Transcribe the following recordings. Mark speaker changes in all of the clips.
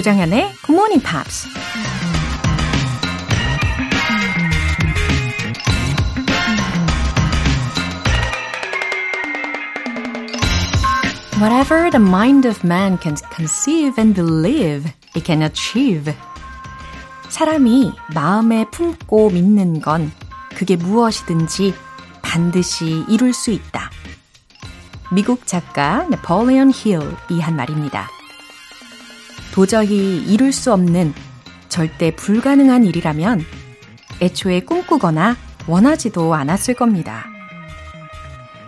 Speaker 1: 조장현의 Good Morning Pops. Whatever the mind of man can conceive and believe, it can achieve. 사람이 마음에 품고 믿는 건 그게 무엇이든지 반드시 이룰 수 있다. 미국 작가 네폴리언 힐이 한 말입니다. 도저히 이룰 수 없는 절대 불가능한 일이라면 애초에 꿈꾸거나 원하지도 않았을 겁니다.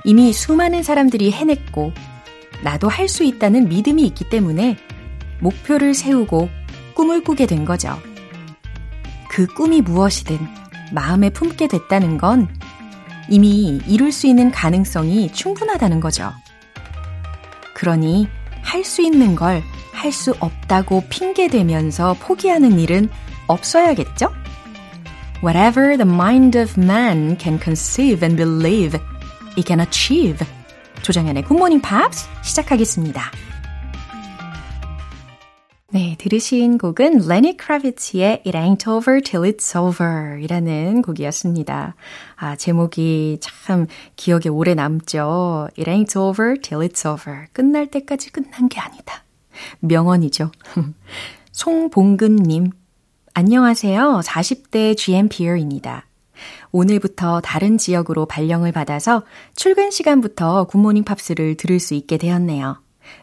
Speaker 1: 이미 수많은 사람들이 해냈고 나도 할 수 있다는 믿음이 있기 때문에 목표를 세우고 꿈을 꾸게 된 거죠. 그 꿈이 무엇이든 마음에 품게 됐다는 건 이미 이룰 수 있는 가능성이 충분하다는 거죠. 그러니 할 수 있는 걸 할 수 없다고 핑계대면서 포기하는 일은 없어야겠죠? Whatever the mind of man can conceive and believe, it can achieve. 조정현의 굿모닝 팝스 시작하겠습니다. 네, 들으신 곡은 레니 크라비츠의 It Ain't Over Till It's Over 이라는 곡이었습니다. 아, 제목이 참 기억에 오래 남죠. It Ain't Over Till It's Over. 끝날 때까지 끝난 게 아니다. 명언이죠. 송봉근님, 안녕하세요. 40대 GMPR입니다. 오늘부터 다른 지역으로 발령을 받아서 출근 시간부터 굿모닝 팝스를 들을 수 있게 되었네요.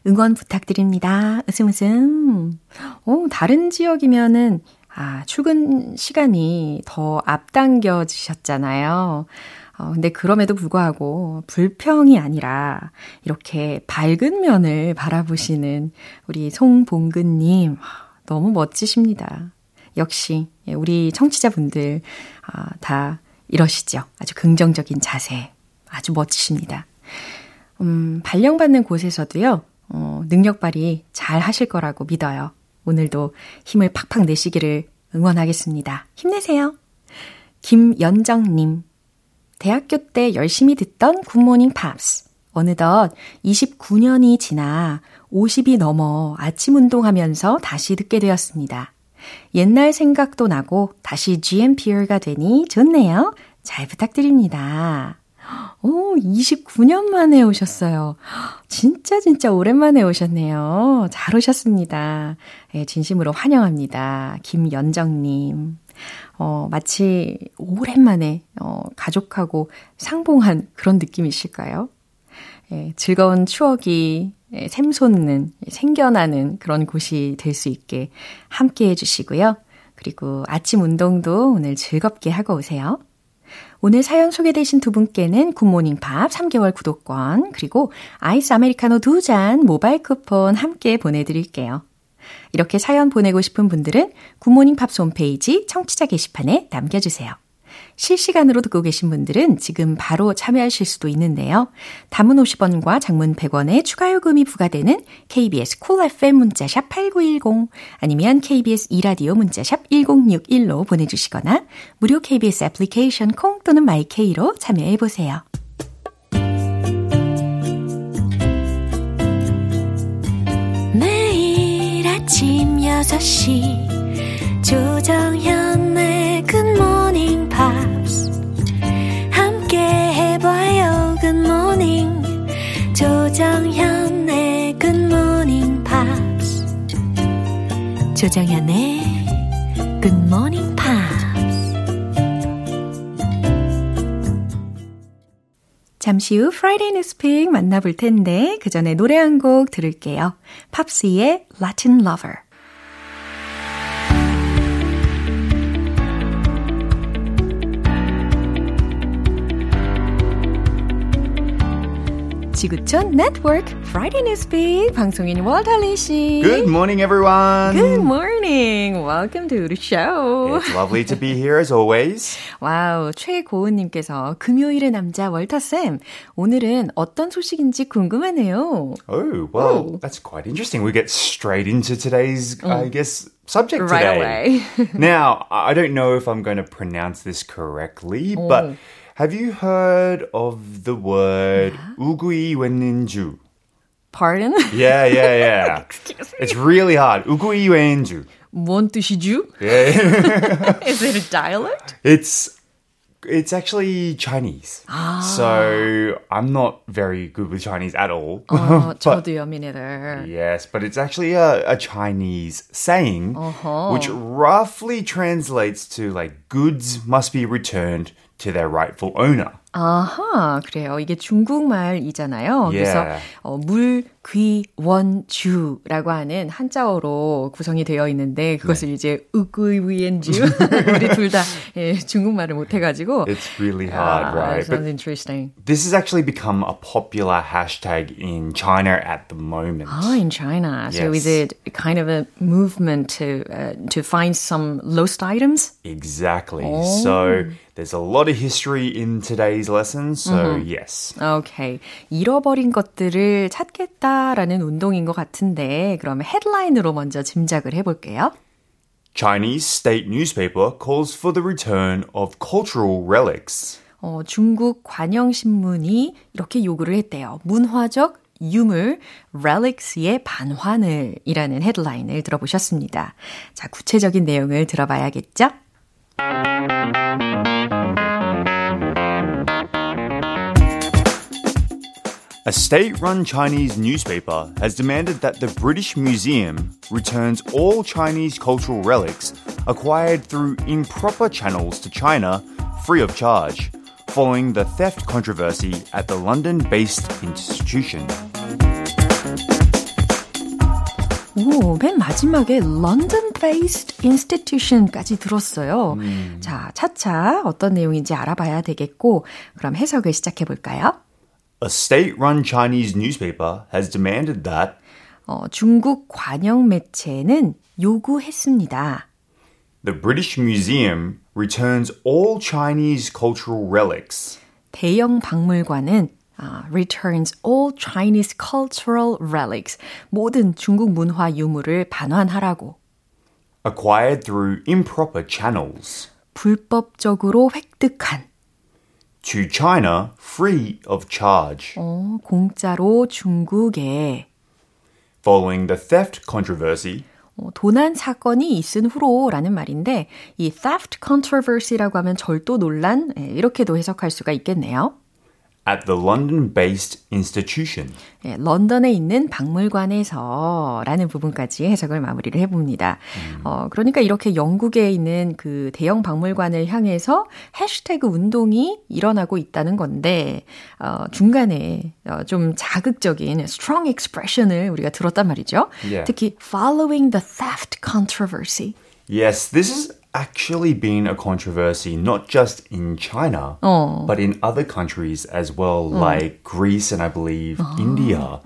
Speaker 1: 응원 부탁드립니다. 웃음 웃음. 오, 다른 지역이면은, 아, 출근 시간이 더 앞당겨지셨잖아요. 어, 근데 그럼에도 불구하고 불평이 아니라 이렇게 밝은 면을 바라보시는 우리 송봉근님, 너무 멋지십니다. 역시, 예, 우리 청취자분들, 아, 다 이러시죠. 아주 긍정적인 자세. 아주 멋지십니다. 음, 발령받는 곳에서도요, 어, 능력 발휘 잘 하실 거라고 믿어요. 오늘도 힘을 팍팍 내시기를 응원하겠습니다. 힘내세요. 김연정님. 대학교 때 열심히 듣던 굿모닝 팝스. 어느덧 29년이 지나 50이 넘어 아침 운동하면서 다시 듣게 되었습니다. 옛날 생각도 나고 다시 GMPR가 되니 좋네요. 잘 부탁드립니다. 오, 29년 만에 오셨어요. 진짜 진짜 오랜만에 오셨네요. 잘 오셨습니다. 네, 진심으로 환영합니다. 김연정님. 어, 마치 오랜만에, 어, 가족하고 상봉한 그런 느낌이실까요? 예, 즐거운 추억이 예, 샘솟는, 생겨나는 그런 곳이 될 수 있게 함께 해주시고요. 그리고 아침 운동도 오늘 즐겁게 하고 오세요. 오늘 사연 소개되신 두 분께는 Good Morning Pops 3개월 구독권, 그리고 아이스 아메리카노 두 잔 모바일 쿠폰 함께 보내드릴게요. 이렇게 사연 보내고 싶은 분들은 Good Morning Pops 홈페이지 청취자 게시판에 남겨주세요. 실시간으로 듣고 계신 분들은 지금 바로 참여하실 수도 있는데요. 단문 50원과 장문 100원의 추가 요금이 부과되는 KBS cool FM 문자샵 8910 아니면 KBS 이라디오 문자샵 1061로 보내주시거나 무료 KBS 애플리케이션 콩 또는 my K로 참여해 보세요. 5시 조정현의 Good Morning Pops 함께 해봐요 Good morning 조정현의 Good Morning Pops 조정현의 굿모닝 팝스 잠시 후 Friday News Pick 만나볼 텐데 그 전에 노래 한 곡 들을게요. 팝스의 Latin Lover. 지구촌 네트워크 Friday Newspeak 방송인 월달리 씨.
Speaker 2: Good morning, everyone.
Speaker 1: Good morning. Welcome to the show.
Speaker 2: It's lovely to be here as always.
Speaker 1: 와우, 최고은님께서 금요일의 남자 월터쌤, 오늘은 어떤 소식인지 궁금하네요.
Speaker 2: Oh, well, oh. that's quite interesting. We get straight into today's, mm. I guess, subject
Speaker 1: right
Speaker 2: today.
Speaker 1: Away.
Speaker 2: now, I don't know if I'm going to pronounce this correctly, oh. but have you heard of the word yeah. 우구이 웬닌주?
Speaker 1: Pardon?
Speaker 2: Yeah, yeah, yeah. it's really hard. 우구이웬주.
Speaker 1: 뭔 뜻이죠?
Speaker 2: Yeah.
Speaker 1: Is it a dialect?
Speaker 2: it's it's actually Chinese. So I'm not very good with Chinese at all.
Speaker 1: 어,
Speaker 2: But-
Speaker 1: 저도요, me neither.
Speaker 2: Yes, but it's actually a, a Chinese saying which roughly translates to like goods must be returned to their rightful owner.
Speaker 1: 아하, 그래요. 이게 중국말이잖아요. 그래서
Speaker 2: Yeah.
Speaker 1: 어, 물, 귀, 원, 주라고 하는 한자어로 구성이 되어 있는데 그것을 이제 으그위엔주 우리 둘다 예, 중국말을 못 해가지고
Speaker 2: It's really hard,
Speaker 1: 아,
Speaker 2: right?
Speaker 1: sounds
Speaker 2: But
Speaker 1: interesting.
Speaker 2: this has actually become a popular hashtag in China at the moment.
Speaker 1: Oh, in China. So is
Speaker 2: Yes.
Speaker 1: it kind of a movement to uh, to find some lost items?
Speaker 2: Exactly. So there's a lot of history in today's lesson. So yes.
Speaker 1: 오케이. 잃어버린 것들을 찾겠다라는 운동인 것 같은데 그러면 헤드라인으로 먼저 짐작을 해볼게요.
Speaker 2: Chinese state newspaper calls for the return of cultural relics.
Speaker 1: 어, 중국 관영신문이 이렇게 요구를 했대요. 문화적 유물 relics의 반환을 이라는 헤드라인을 들어보셨습니다. 자, 구체적인 내용을 들어봐야겠죠?
Speaker 2: A state run Chinese newspaper has demanded that the British Museum returns all Chinese cultural relics acquired through improper channels to China free of charge, following the theft controversy at the London based institution.
Speaker 1: 오, 맨 마지막에 London-based institution까지 들었어요. 자, 차차 어떤 내용인지 알아봐야 되겠고, 그럼 해석을 시작해 볼까요?
Speaker 2: A state run Chinese newspaper has demanded that
Speaker 1: 어, 중국 관영 매체는 요구했습니다.
Speaker 2: the British Museum returns all Chinese cultural relics
Speaker 1: 대형 박물관은 아, returns all Chinese cultural relics, 모든 중국 문화 유물을 반환하라고
Speaker 2: acquired through improper channels
Speaker 1: 불법적으로 획득한
Speaker 2: to China free of charge.
Speaker 1: 어, 공짜로 중국에
Speaker 2: following the theft controversy
Speaker 1: 어, 도난 사건이 있은 후로라는 말인데 이 theft controversy라고 하면 절도 논란 예, 이렇게도 해석할 수가 있겠네요.
Speaker 2: At the London based institution.
Speaker 1: 예, 런던에 있는 박물관에서라는 부분까지 해석을 마무리를 해봅니다. 어, 그러니까 이렇게 영국에 있는 그 대형 박물관을 향해서 해시태그 운동이 일어나고 있다는 건데, 어, 중간에 어, 좀 자극적인 strong expression을 우리가 들었단 말이죠.
Speaker 2: Yeah.
Speaker 1: 특히 following the theft controversy.
Speaker 2: Yes, this has actually been a controversy not just in China, oh. but in other countries as well, oh. like Greece and I believe oh. India.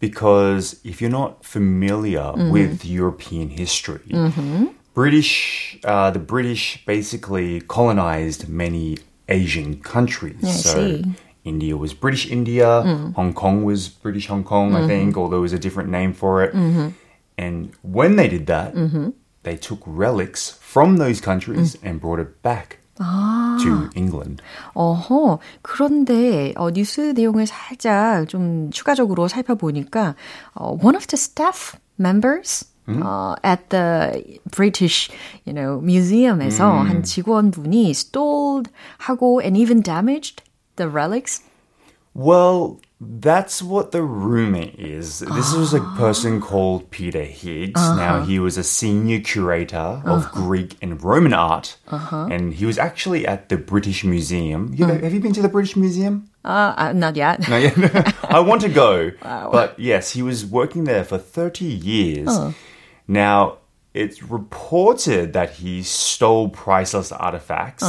Speaker 2: Because if you're not familiar mm-hmm. with European history, mm-hmm. British, uh, the British basically colonized many Asian countries.
Speaker 1: I
Speaker 2: so. India was British India, mm. Hong Kong was British Hong Kong, I mm-hmm. think, although it was a different name for it. And when they did that, they took relics from those countries and brought it back to England.
Speaker 1: 어허, 그런데 어, 뉴스 내용을 살짝 좀 추가적으로 살펴보니까 어, one of the staff members uh, at the British, you know, museum에서 한 직원분이 stole 하고 and even damaged the relics.
Speaker 2: Well, that's what the rumor is. This was a person called Peter Higgs. Now, uh-huh. he was a senior curator of uh-huh. Greek and Roman art, uh-huh. and he was actually at the British Museum. You, Have you been to the British Museum?
Speaker 1: Uh, uh, not yet.
Speaker 2: No, yeah. I want to go. But yes, he was working there for 30 years. Now, it's reported that he stole priceless artifacts,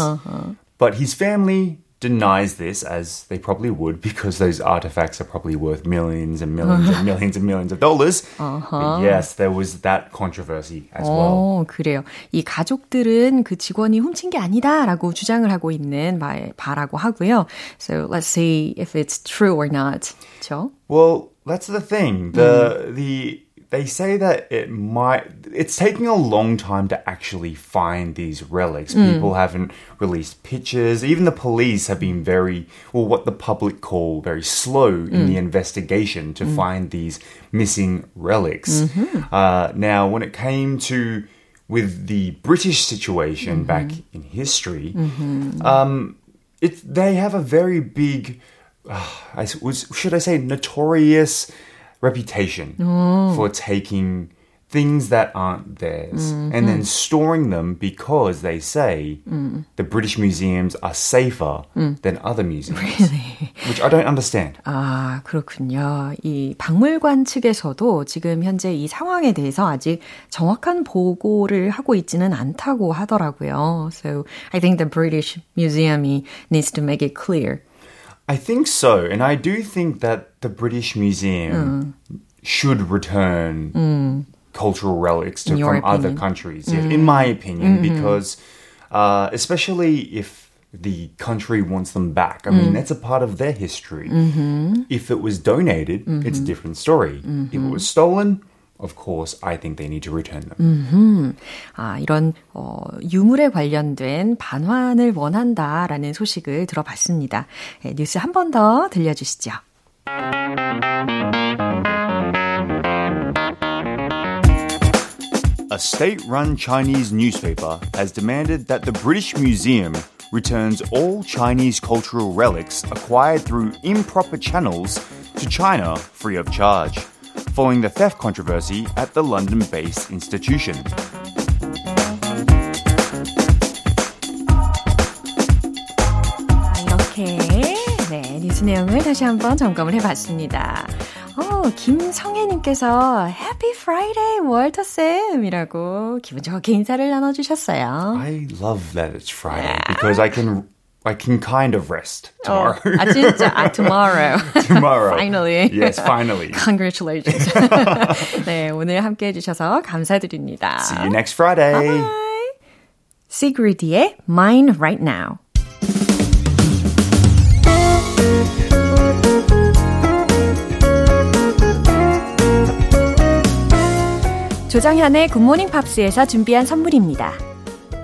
Speaker 2: but his family denies this, as they probably would, because those artifacts are probably worth millions and millions and millions and millions of dollars. But yes, there was that controversy as well.
Speaker 1: 어, 그래요. 이 가족들은 그 직원이 훔친 게 아니다라고 주장을 하고 있는 바, 바라고 하고요. So let's see if it's true or not. 그렇죠?
Speaker 2: Well, that's the thing. The the they say that it might it's taking a long time to actually find these relics. People haven't released pictures. Even the police have been very well what the public call very slow in the investigation to find these missing relics. Uh, now when it came to with the British situation back in history, um, it they have a very big uh, I was should I say notorious reputation for taking things that aren't theirs and then storing them because they say the British museums are safer than other museums, which I don't understand.
Speaker 1: 아, 그렇군요. 이 박물관 측에서도 지금 현재 이 상황에 대해서 아직 정확한 보고를 하고 있지는 않다고 하더라고요. So I think the British Museum needs to make it clear.
Speaker 2: I think so, and I do think that the British Museum should return cultural relics to, from other countries. Yes, in my opinion, because uh, especially if the country wants them back, I mean that's a part of their history. If it was donated, it's a different story. If it was stolen. Of course, I think they need to return them.
Speaker 1: 아, 이런 어, 유물에 관련된 반환을 원한다라는 소식을 들어봤습니다. 네, 뉴스 한 번 더 들려주시죠.
Speaker 2: A state run Chinese newspaper has demanded that the British Museum returns all Chinese cultural relics acquired through improper channels to China free of charge, Following the theft controversy at the London based institution.
Speaker 1: 이렇게 네 뉴스 내용을 다시 한번 점검을 해봤습니다. 어, 김성혜님께서 Happy Friday, 월터 쌤이라고 기분 좋게 인사를 나눠주셨어요.
Speaker 2: I love that it's Friday because I can I can kind of rest tomorrow.
Speaker 1: 아 진짜 아 tomorrow.
Speaker 2: tomorrow.
Speaker 1: Finally.
Speaker 2: Yes, finally.
Speaker 1: Congratulations. 네 오늘 함께 해주셔서 감사드립니다.
Speaker 2: See you next Friday.
Speaker 1: Bye. Sigrid의 Mine Right Now. 조정현의 굿모닝 팝스에서 준비한 선물입니다.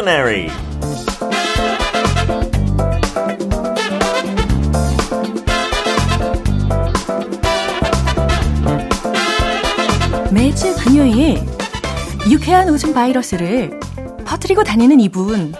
Speaker 3: Extraordinary.
Speaker 1: 매주 금요일 유쾌한 웃음 바이러스를 퍼뜨리고 다니는 이분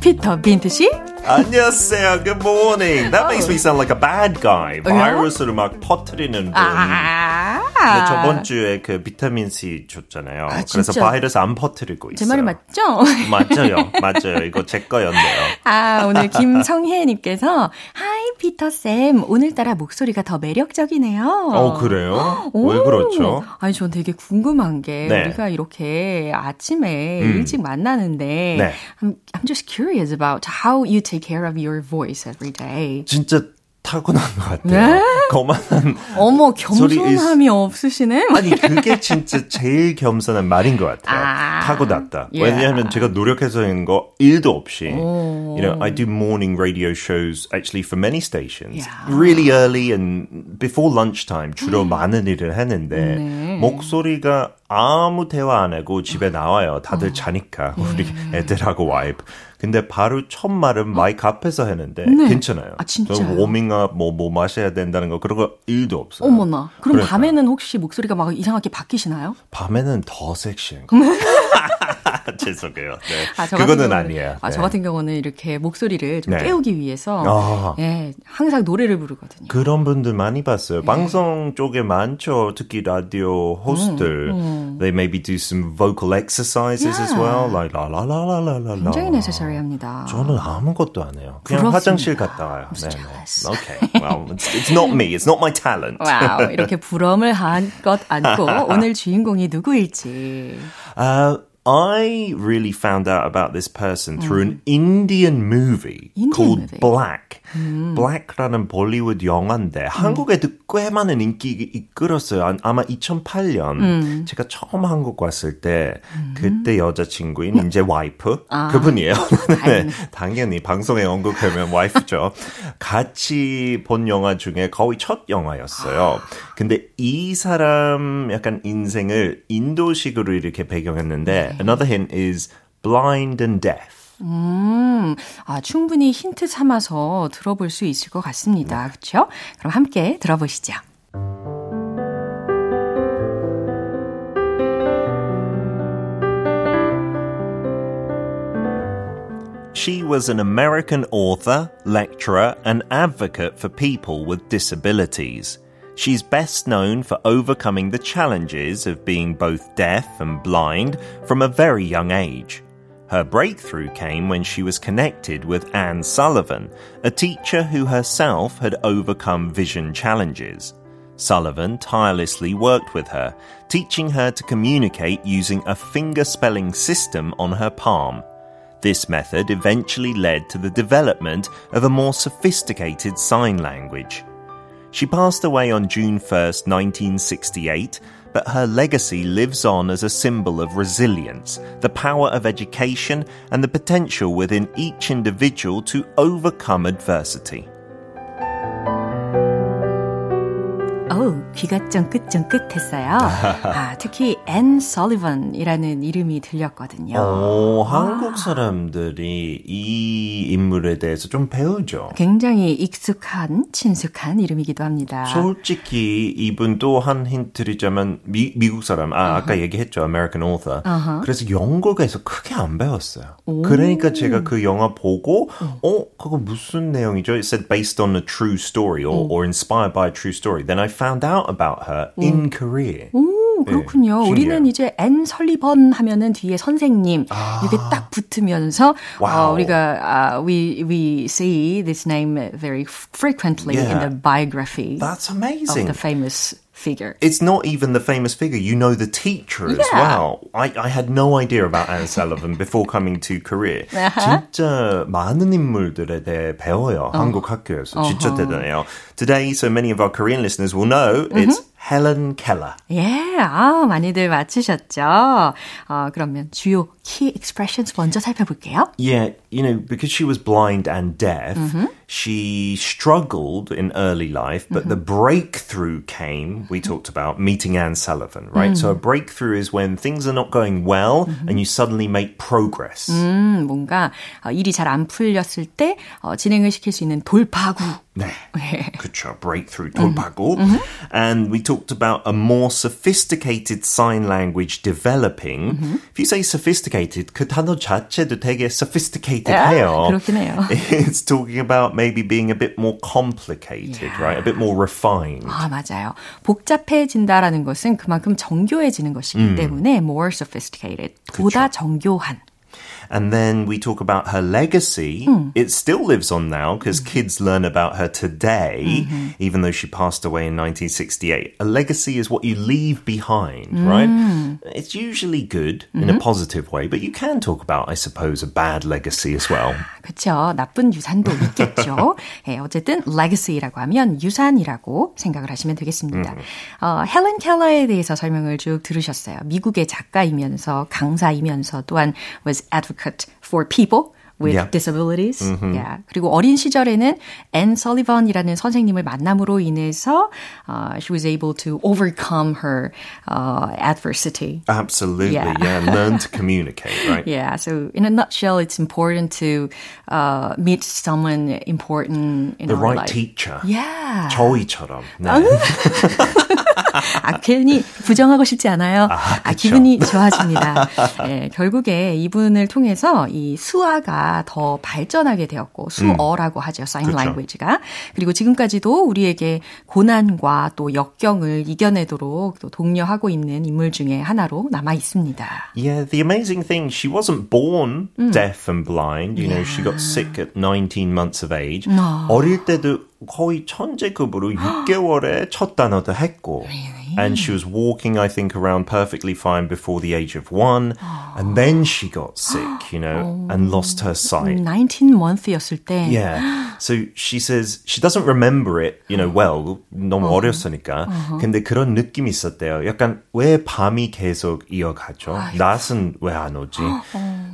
Speaker 1: 피터 빈트 씨?
Speaker 3: 안녕하세요. Good morning. That makes me sound like a bad guy. 바이러스를 막 퍼뜨리는 분.
Speaker 1: 아,
Speaker 3: 근데 저번 주에 그 비타민 C 줬잖아요.
Speaker 1: 아,
Speaker 3: 그래서? 바이러스 안 퍼뜨리고 있어요.
Speaker 1: 제 말이 맞죠?
Speaker 3: 맞아요. 맞아요. 이거 제 거였네요.
Speaker 1: 아, 오늘 김성혜님께서 하이 피터 쌤 오늘따라 목소리가 더 매력적이네요.
Speaker 3: 어, 그래요?
Speaker 1: 오.
Speaker 3: 왜 그렇죠?
Speaker 1: 아니, 전 되게 궁금한 게,
Speaker 3: 네.
Speaker 1: 우리가 이렇게 아침에 일찍 만나는데,
Speaker 3: 네.
Speaker 1: I'm, I'm just curious about how you take care of your voice every day.
Speaker 3: 진짜 타고난 것 같아요.
Speaker 1: 네?
Speaker 3: 거만한
Speaker 1: 어머, 겸손함이 없으시네?
Speaker 3: 아니 그게 진짜 제일 겸손한 말인 것 같아요.
Speaker 1: 아,
Speaker 3: 타고났다.
Speaker 1: yeah.
Speaker 3: 왜냐하면 제가 노력해서 한거 일도 없이. You know, I do morning radio shows actually for many stations.
Speaker 1: Yeah.
Speaker 3: Really early and before lunchtime 주로 많은 일을 했는데
Speaker 1: 네.
Speaker 3: 목소리가 아무 대화 안 하고 집에 나와요. 다들 자니까 우리 애들하고 와이프. 근데 바로 첫 말은 마이크 앞에서 했는데 괜찮아요.
Speaker 1: 아, 진짜요?
Speaker 3: 저는 워밍업 뭐, 뭐 마셔야 된다는 거 그런 거 일도 없어요.
Speaker 1: 어머나. 그럼
Speaker 3: 그러니까.
Speaker 1: 밤에는 혹시 목소리가 막 이상하게 바뀌시나요?
Speaker 3: 밤에는 더 섹시한 거. 죄송해요. 네. 아, 그거는 아니에요.
Speaker 1: 아, 네. 저 같은 경우는 이렇게 목소리를 좀 네. 깨우기 위해서 아. 예, 항상 노래를 부르거든요.
Speaker 3: 그런 분들 많이 봤어요. 네. 방송 쪽에 많죠. 특히 라디오 호스트들. 음, 음. They maybe do some vocal exercises yeah. as well. Like 라라라라라라.
Speaker 1: 굉장히 necessary합니다.
Speaker 3: 저는 아무것도 안 해요. 그냥 부럽습니다. 화장실 갔다 와요. 네. Okay. Well, it's, it's not me. It's not my talent.
Speaker 1: 와우, 이렇게 부럼을 한것 않고 오늘 주인공이 누구일지.
Speaker 3: Uh, I really found out about this person through an Indian movie
Speaker 1: Indian
Speaker 3: called
Speaker 1: movie.
Speaker 3: Black. 음. Black라는 볼리우드 영화인데 음. 한국에도 꽤 많은 인기 이끌었어요. 아마 2008년 음. 제가 처음 한국 왔을 때 그때 여자친구인 이제 와이프 아. 그분이에요. 네, 당연히 방송에 언급하면 와이프죠. 같이 본 영화 중에 거의 첫 영화였어요. 근데 이 사람 약간 인생을 인도식으로 이렇게 배경했는데 another hint is blind and deaf.
Speaker 1: 음, 아, 충분히 힌트 삼아서 들어볼 수 있을 것 같습니다. 그렇죠? 그럼 함께 들어보시죠.
Speaker 3: She was an American author, lecturer, and advocate for people with disabilities. She's best known for overcoming the challenges of being both deaf and blind from a very young age. Her breakthrough came when she was connected with Anne Sullivan, a teacher who herself had overcome vision challenges. Sullivan tirelessly worked with her, teaching her to communicate using a finger spelling system on her palm. This method eventually led to the development of a more sophisticated sign language. She passed away on June 1st, 1968, but her legacy lives on as a symbol of resilience, the power of education, and the potential within each individual to overcome adversity.
Speaker 1: 어우, 귀가 쫑긋쫑긋했어요. 아, 특히 앤 설리번이라는 이름이 들렸거든요.
Speaker 3: 오, 한국 사람들이 이 인물에 대해서 좀 배우죠.
Speaker 1: 굉장히 익숙한, 친숙한 이름이기도 합니다.
Speaker 3: 솔직히 이분 또한 힌트 드리자면 미, 미국 사람, 아, uh-huh. 아까 얘기했죠. American author. Uh-huh. 그래서 영국에서 크게 안 배웠어요. 오. 그러니까 제가 그 영화 보고, 어, 그거 무슨 내용이죠? It said based on a true story or, or inspired by a true story. Then I found out about her 음. in Korea.
Speaker 1: 오, 그렇군요. 네, 우리는 이제 앤 설리번 하면은 뒤에 선생님 아. 이게 딱 붙으면서 어, 우리가 uh, we we see this name very frequently yeah. in the biography.
Speaker 3: That's amazing.
Speaker 1: Of the famous figure.
Speaker 3: It's not even the famous figure. You know the teacher as yeah. well. I, I had no idea about Anne Sullivan before coming to Korea. Uh-huh. 진짜 많은 인물들에 대해 배워요. 어. 한국 학교에서. Uh-huh. 진짜 대단해요. Today, so many of our Korean listeners will know mm-hmm. it's Helen Keller.
Speaker 1: 예, 아, 많이들 맞추셨죠? 어, 그러면 주요 key expressions 먼저 살펴볼게요.
Speaker 3: Yeah, you know, because she was blind and deaf, mm-hmm. she struggled in early life, but mm-hmm. the breakthrough came, we talked about meeting Anne Sullivan, right? Mm. So a breakthrough is when things are not going well mm-hmm. and you suddenly make progress.
Speaker 1: 음, 뭔가 어, 일이 잘 안 풀렸을 때 어, 진행을 시킬 수 있는 돌파구.
Speaker 3: 네. 그쵸. Breakthrough, 돌파구. Mm-hmm. And we talked about a more sophisticated sign language developing. Mm-hmm. If you say sophisticated, 그 단어 자체도 되게 sophisticated
Speaker 1: yeah,
Speaker 3: 해요.
Speaker 1: 그렇긴 해요.
Speaker 3: It's talking about maybe being a bit more complicated, yeah. right? A bit more refined.
Speaker 1: 아, 맞아요. 복잡해진다라는 것은 그만큼 정교해지는 것이기 음. 때문에 more sophisticated, 보다 그쵸. 정교한.
Speaker 3: And then we talk about her legacy. Mm. It still lives on now because mm. kids learn about her today, mm-hmm. even though she passed away in 1968. A legacy is what you leave behind, mm. right? It's usually good mm-hmm. in a mm-hmm. positive way, but you can talk about, I suppose, a bad legacy as well.
Speaker 1: 그렇죠. 나쁜 유산도 있겠죠. 예, 어쨌든 legacy라고 하면 유산이라고 생각을 하시면 되겠습니다. 음. 어, 헬렌 켈러에 대해서 설명을 쭉 들으셨어요. 미국의 작가이면서 강사이면서 또한 was advocate for people with yeah. disabilities. Mm-hmm. Yeah. 그리고 어린 시절에는 앤 설리번이라는 선생님을 만남으로 인해서 uh, she was able to overcome her uh, adversity.
Speaker 3: Absolutely. Yeah. yeah. Learn to communicate, right?
Speaker 1: Yeah. So in a nutshell, it's important to uh, meet someone important in
Speaker 3: the
Speaker 1: our
Speaker 3: right
Speaker 1: life.
Speaker 3: teacher.
Speaker 1: Yeah.
Speaker 3: 저희처럼. 네.
Speaker 1: 아, 괜히 부정하고 싶지 않아요. 아, 아 기분이 좋아집니다. 예, 결국에 이분을 통해서 이 수화가 더 발전하게 되었고, 수어라고 음. 하죠. sign 그렇죠. language가. 그리고 지금까지도 우리에게 고난과 또 역경을 이겨내도록 또 독려하고 있는 인물 중에 하나로 남아 있습니다.
Speaker 3: Yeah, the amazing thing, she wasn't born 음. deaf and blind. You yeah. know, she got sick at 19 months of age. No. 어릴 때도 거의 천재급으로 6개월에 첫 단어도 했고. Really? And she was walking, I think, around perfectly fine before the age of one. Oh. And then she got sick, you know, oh. and lost her sight.
Speaker 1: 19 month였을 때.
Speaker 3: Yeah. So she says she doesn't remember it, you know, well. 너무 oh. 어렸으니까. Uh-huh. 근데 그런 느낌이 있었대요. 약간 왜 밤이 계속 이어가죠? 낮은 왜 안 오지?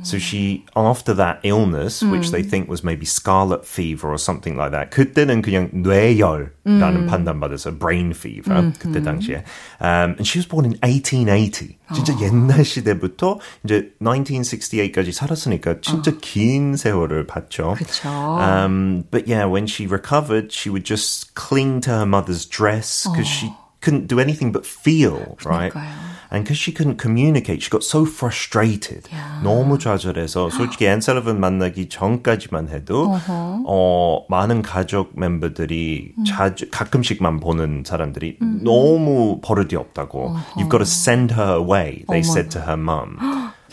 Speaker 3: So she, after that illness, 음. which they think was maybe scarlet fever or something like that. 그때는 그냥 뇌열라는 음. 판단받아서 brain fever. 음. 그때 당시에. Um, and she was born in 1880. 진짜 어. 옛날 시대부터 이제 1968까지 살았으니까 진짜 어. 긴 세월을 봤죠.
Speaker 1: 그렇죠.
Speaker 3: Um, but yeah, when she recovered, she would just cling to her mother's dress because 어. she couldn't do anything but feel, right?
Speaker 1: 그러니까요.
Speaker 3: And because she couldn't communicate, she got so frustrated. Yeah. 너무 좌절해서 솔직히 앤 셀리번 만나기 전까지만 해도 uh-huh. 어, 많은 가족 멤버들이 음. 자주 가끔씩만 보는 사람들이 음. 너무 버릇이 없다고. Uh-huh. You've got to send her away. They 어머. said to her mum.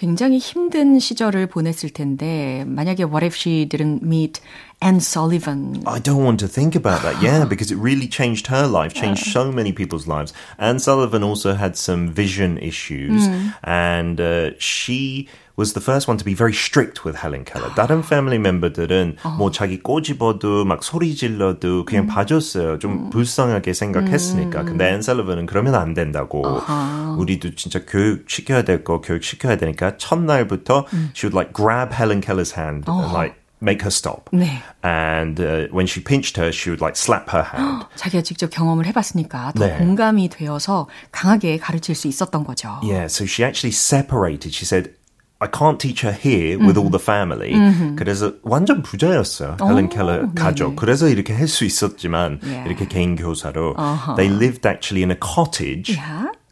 Speaker 1: 굉장히 힘든 시절을 보냈을 텐데 만약에 what if she didn't meet Anne Sullivan?
Speaker 3: I don't want to think about that. Yeah, because it really changed her life, changed yeah. so many people's lives. Anne Sullivan also had some vision issues, mm. and uh, she was the first one to be very strict with Helen Keller. 다른 family member들은 어. 뭐 자기 꼬집어도 막 소리 질러도 그냥 음. 봐줬어요. 좀 음. 불쌍하게 생각했으니까. 음. 근데 앤 살리번은 그러면 안 된다고. 어허. 우리도 진짜 교육 시켜야 될 거 교육 시켜야 되니까 첫날부터 음. she would like grab Helen Keller's hand 어허. and like make her stop.
Speaker 1: 네.
Speaker 3: And uh, when she pinched her, she would like slap her hand.
Speaker 1: 자기가 직접 경험을 해봤으니까 더 네. 공감이 되어서 강하게 가르칠 수 있었던 거죠.
Speaker 3: Yeah, so she actually separated. She said, I can't teach her here with all the family. 그래서 완전 부자였어요. 헬렌 켈러 가족. 그래서 이렇게 할 수 있었지만 yeah. 이렇게 개인 교사로 uh-huh. they lived actually in a cottage.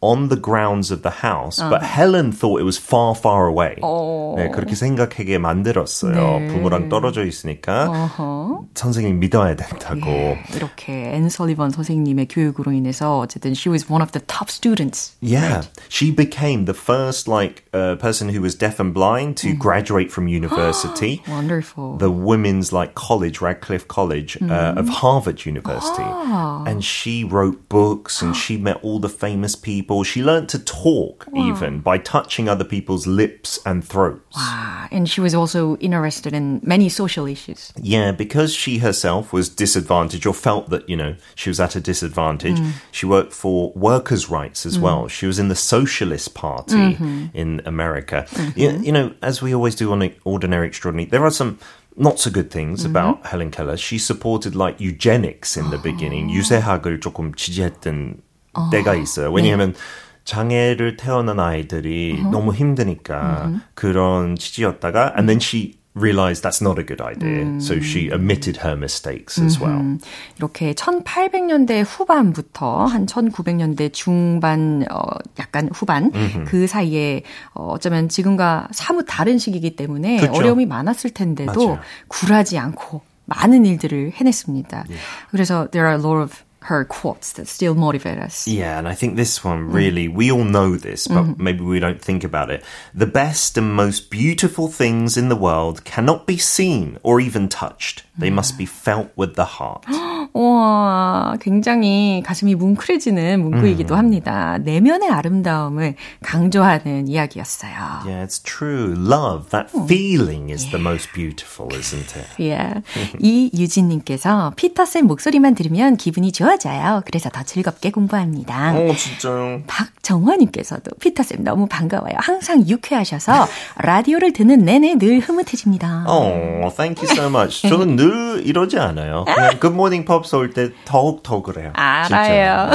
Speaker 1: Yeah.
Speaker 3: on the grounds of the house, but Helen thought it was far, far away.
Speaker 1: 어.
Speaker 3: 네, 그렇게 생각하게 만들었어요. 네. 부모랑 떨어져 있으니까 어허. 선생님 믿어야 된다고. 예,
Speaker 1: 이렇게 앤 설리번 선생님의 교육으로 인해서 어쨌든 she was one of the top students.
Speaker 3: Yeah, right? she became the first like uh, person who was deaf and blind to 음. graduate from university.
Speaker 1: Wonderful.
Speaker 3: The women's like college, Radcliffe College 음. uh, of Harvard University,
Speaker 1: 아.
Speaker 3: and she wrote books and she met all the famous people people. She learned to talk wow. even by touching other people's lips and throats.
Speaker 1: Wow. And she was also interested in many social issues.
Speaker 3: Yeah, because she herself was disadvantaged or felt that, you know, she was at a disadvantage. Mm. She worked for workers' rights as mm. well. She was in the Socialist Party mm-hmm. in America. Mm-hmm. You, you know, as we always do on Ordinary Extraordinary, there are some not so good things mm-hmm. about Helen Keller. She supported like eugenics in the beginning. 유세학을 조금 지지했던 어. 때가 있어요. 왜냐하면 네. 장애를 태어난 아이들이 uh-huh. 너무 힘드니까 uh-huh. 그런 취지였다가 and then she realized that's not a good idea. 음. So she admitted her mistakes as well.
Speaker 1: 이렇게 1800년대 후반부터 한 1900년대 중반 어 약간 후반 음흠. 그 사이에 어, 어쩌면 지금과 사뭇 다른 시기이기 때문에 그렇죠. 어려움이 많았을 텐데도 맞아요. 굴하지 않고 많은 일들을 해냈습니다. Yeah. 그래서 there are a lot of her quotes that still motivate us.
Speaker 3: Yeah, and I think this one really, mm. we all know this, but mm-hmm. maybe we don't think about it. The best and most beautiful things in the world cannot be seen or even touched. They must be felt with the heart.
Speaker 1: 와, 굉장히 가슴이 뭉클해지는 문구이기도 음. 합니다. 내면의 아름다움을 강조하는 이야기였어요.
Speaker 3: Yeah, it's true. Love, that feeling is yeah. the most beautiful, isn't it?
Speaker 1: Yeah. 이유진님께서 피터 쌤 목소리만 들으면 기분이 좋아져요. 그래서 더 즐겁게 공부합니다.
Speaker 3: 어, 진짜요?
Speaker 1: 박정화님께서도 피터 쌤 너무 반가워요. 항상 유쾌하셔서 라디오를 듣는 내내 늘 흐뭇해집니다.
Speaker 3: Oh, thank you so much. 저는 늘 이러지 않아요. 그냥 굿모닝 팝스 올 때 더욱 더 그래요.
Speaker 1: 알아요.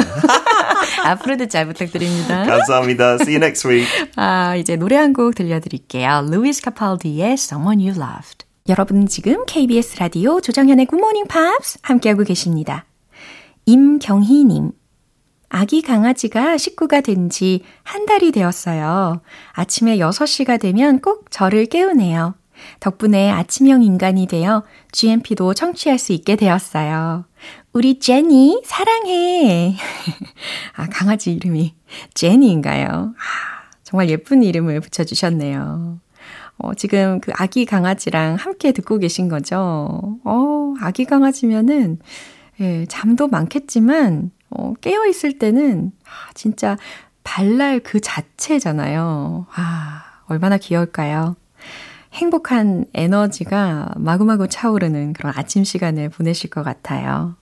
Speaker 1: 앞으로도 잘 부탁드립니다.
Speaker 3: 감사합니다. See you next week.
Speaker 1: 아, 이제 노래 한 곡 들려드릴게요. 루이스 카팔디의 Someone You Loved. 여러분 지금 KBS 라디오 조정현의 굿모닝 팝스 함께하고 계십니다. 임경희님. 아기 강아지가 식구가 된 지 한 달이 되었어요. 아침에 6시가 되면 꼭 저를 깨우네요. 덕분에 아침형 인간이 되어 GMP도 청취할 수 있게 되었어요. 우리 제니 사랑해. 아, 강아지 이름이 제니인가요? 아, 정말 예쁜 이름을 붙여주셨네요. 어, 지금 그 아기 강아지랑 함께 듣고 계신 거죠? 어, 아기 강아지면은, 예, 잠도 많겠지만, 어, 깨어있을 때는, 아, 진짜 발랄 그 자체잖아요. 아, 얼마나 귀여울까요? 행복한 에너지가 마구마구 차오르는 그런 아침 시간을 보내실 것 같아요.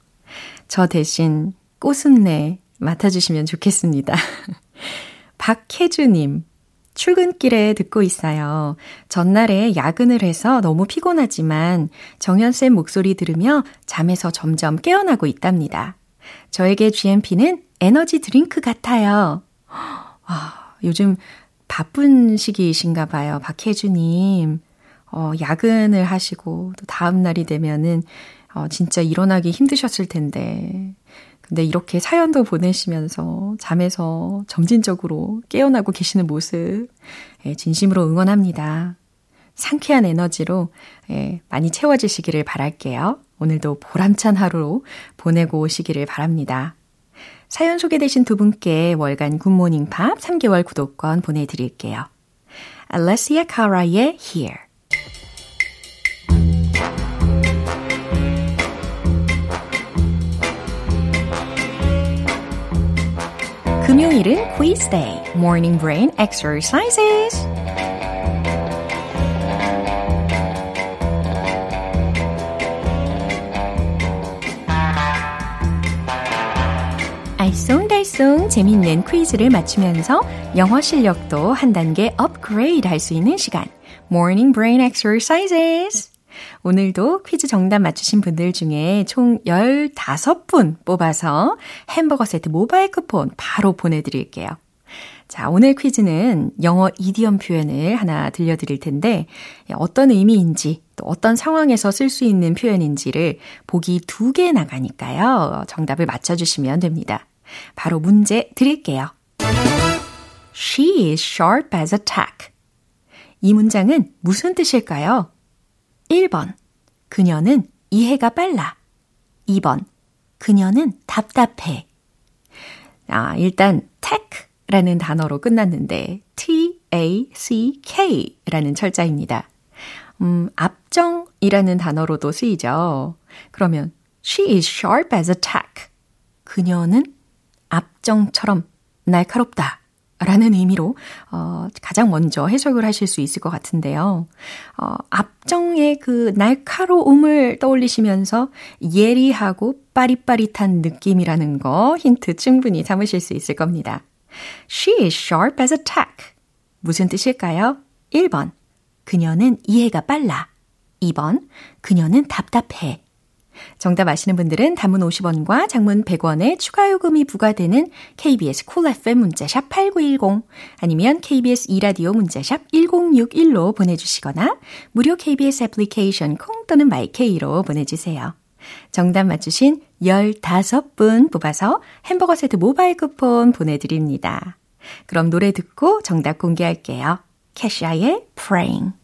Speaker 1: 저 대신 꽃순내 맡아주시면 좋겠습니다. 박혜주님, 출근길에 듣고 있어요. 전날에 야근을 해서 너무 피곤하지만 정현쌤 목소리 들으며 잠에서 점점 깨어나고 있답니다. 저에게 GMP는 에너지 드링크 같아요. 와, 요즘 바쁜 시기이신가 봐요. 박혜주님. 어, 야근을 하시고 또 다음 날이 되면은 어, 진짜 일어나기 힘드셨을 텐데. 근데 이렇게 사연도 보내시면서 잠에서 점진적으로 깨어나고 계시는 모습, 예, 진심으로 응원합니다. 상쾌한 에너지로 예, 많이 채워지시기를 바랄게요. 오늘도 보람찬 하루 보내고 오시기를 바랍니다. 사연 소개되신 두 분께 월간 굿모닝 팝 3개월 구독권 보내드릴게요. Alessia Cara의 Here 금요일은 quiz day, morning brain exercises. 알쏭달쏭 재밌는 퀴즈를 맞추면서 영어 실력도 한 단계 업그레이드 할 수 있는 시간. Morning Brain Exercises. 오늘도 퀴즈 정답 맞추신 분들 중에 총 15분 뽑아서 햄버거 세트 모바일 쿠폰 바로 보내드릴게요. 자, 오늘 퀴즈는 영어 이디엄 표현을 하나 들려드릴 텐데, 어떤 의미인지, 또 어떤 상황에서 쓸 수 있는 표현인지를 보기 두 개 나가니까요. 정답을 맞춰주시면 됩니다. 바로 문제 드릴게요. She is sharp as a tack. 이 문장은 무슨 뜻일까요? 1번. 그녀는 이해가 빨라. 2번. 그녀는 답답해. 아, 일단 tack라는 단어로 끝났는데 T-A-C-K라는 철자입니다. 음, 앞정이라는 단어로도 쓰이죠. 그러면 she is sharp as a tack. 그녀는 앞정처럼 날카롭다. 라는 의미로 어, 가장 먼저 해석을 하실 수 있을 것 같은데요. 어, 앞정의 그 날카로움을 떠올리시면서 예리하고 빠릿빠릿한 느낌이라는 거 힌트 충분히 담으실 수 있을 겁니다. She is sharp as a tack. 무슨 뜻일까요? 1번. 그녀는 이해가 빨라. 2번. 그녀는 답답해. 정답 아시는 분들은 단문 50원과 장문 100원의 추가 요금이 부과되는 KBS 콜 cool FM 문자샵 8910 아니면 KBS 이라디오 문자샵 1061로 보내주시거나 무료 KBS 애플리케이션 콩 또는 마이케이로 보내주세요. 정답 맞추신 15분 뽑아서 햄버거 세트 모바일 쿠폰 보내드립니다. 그럼 노래 듣고 정답 공개할게요. 캐시아의 Praying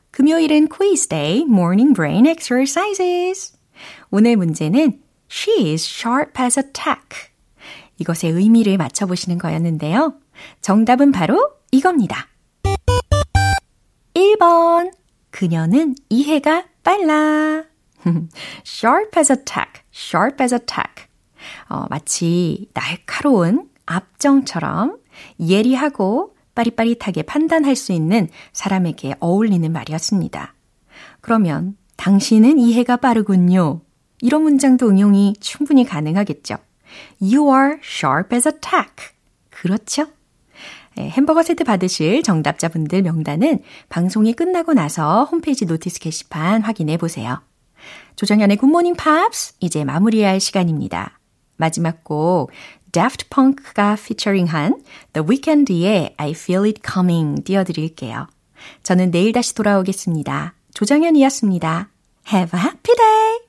Speaker 1: 금요일은 quiz day, morning brain exercises. 오늘 문제는 She is sharp as a tack. 이것의 의미를 맞춰보시는 거였는데요. 정답은 바로 이겁니다. 1번. 그녀는 이해가 빨라. sharp as a tack, sharp as a tack. 어, 마치 날카로운 압정처럼 예리하고 빠릿빠릿하게 판단할 수 있는 사람에게 어울리는 말이었습니다. 그러면 당신은 이해가 빠르군요. 이런 문장도 응용이 충분히 가능하겠죠. You are sharp as a tack. 그렇죠? 햄버거 세트 받으실 정답자분들 명단은 방송이 끝나고 나서 홈페이지 Notice 게시판 확인해 보세요. 조정현의 굿모닝 팝스 이제 마무리할 시간입니다. 마지막 곡 Daft Punk가 피처링한 The Weeknd의 I Feel It Coming 띄워드릴게요. 저는 내일 다시 돌아오겠습니다. 조정현이었습니다. Have a happy day!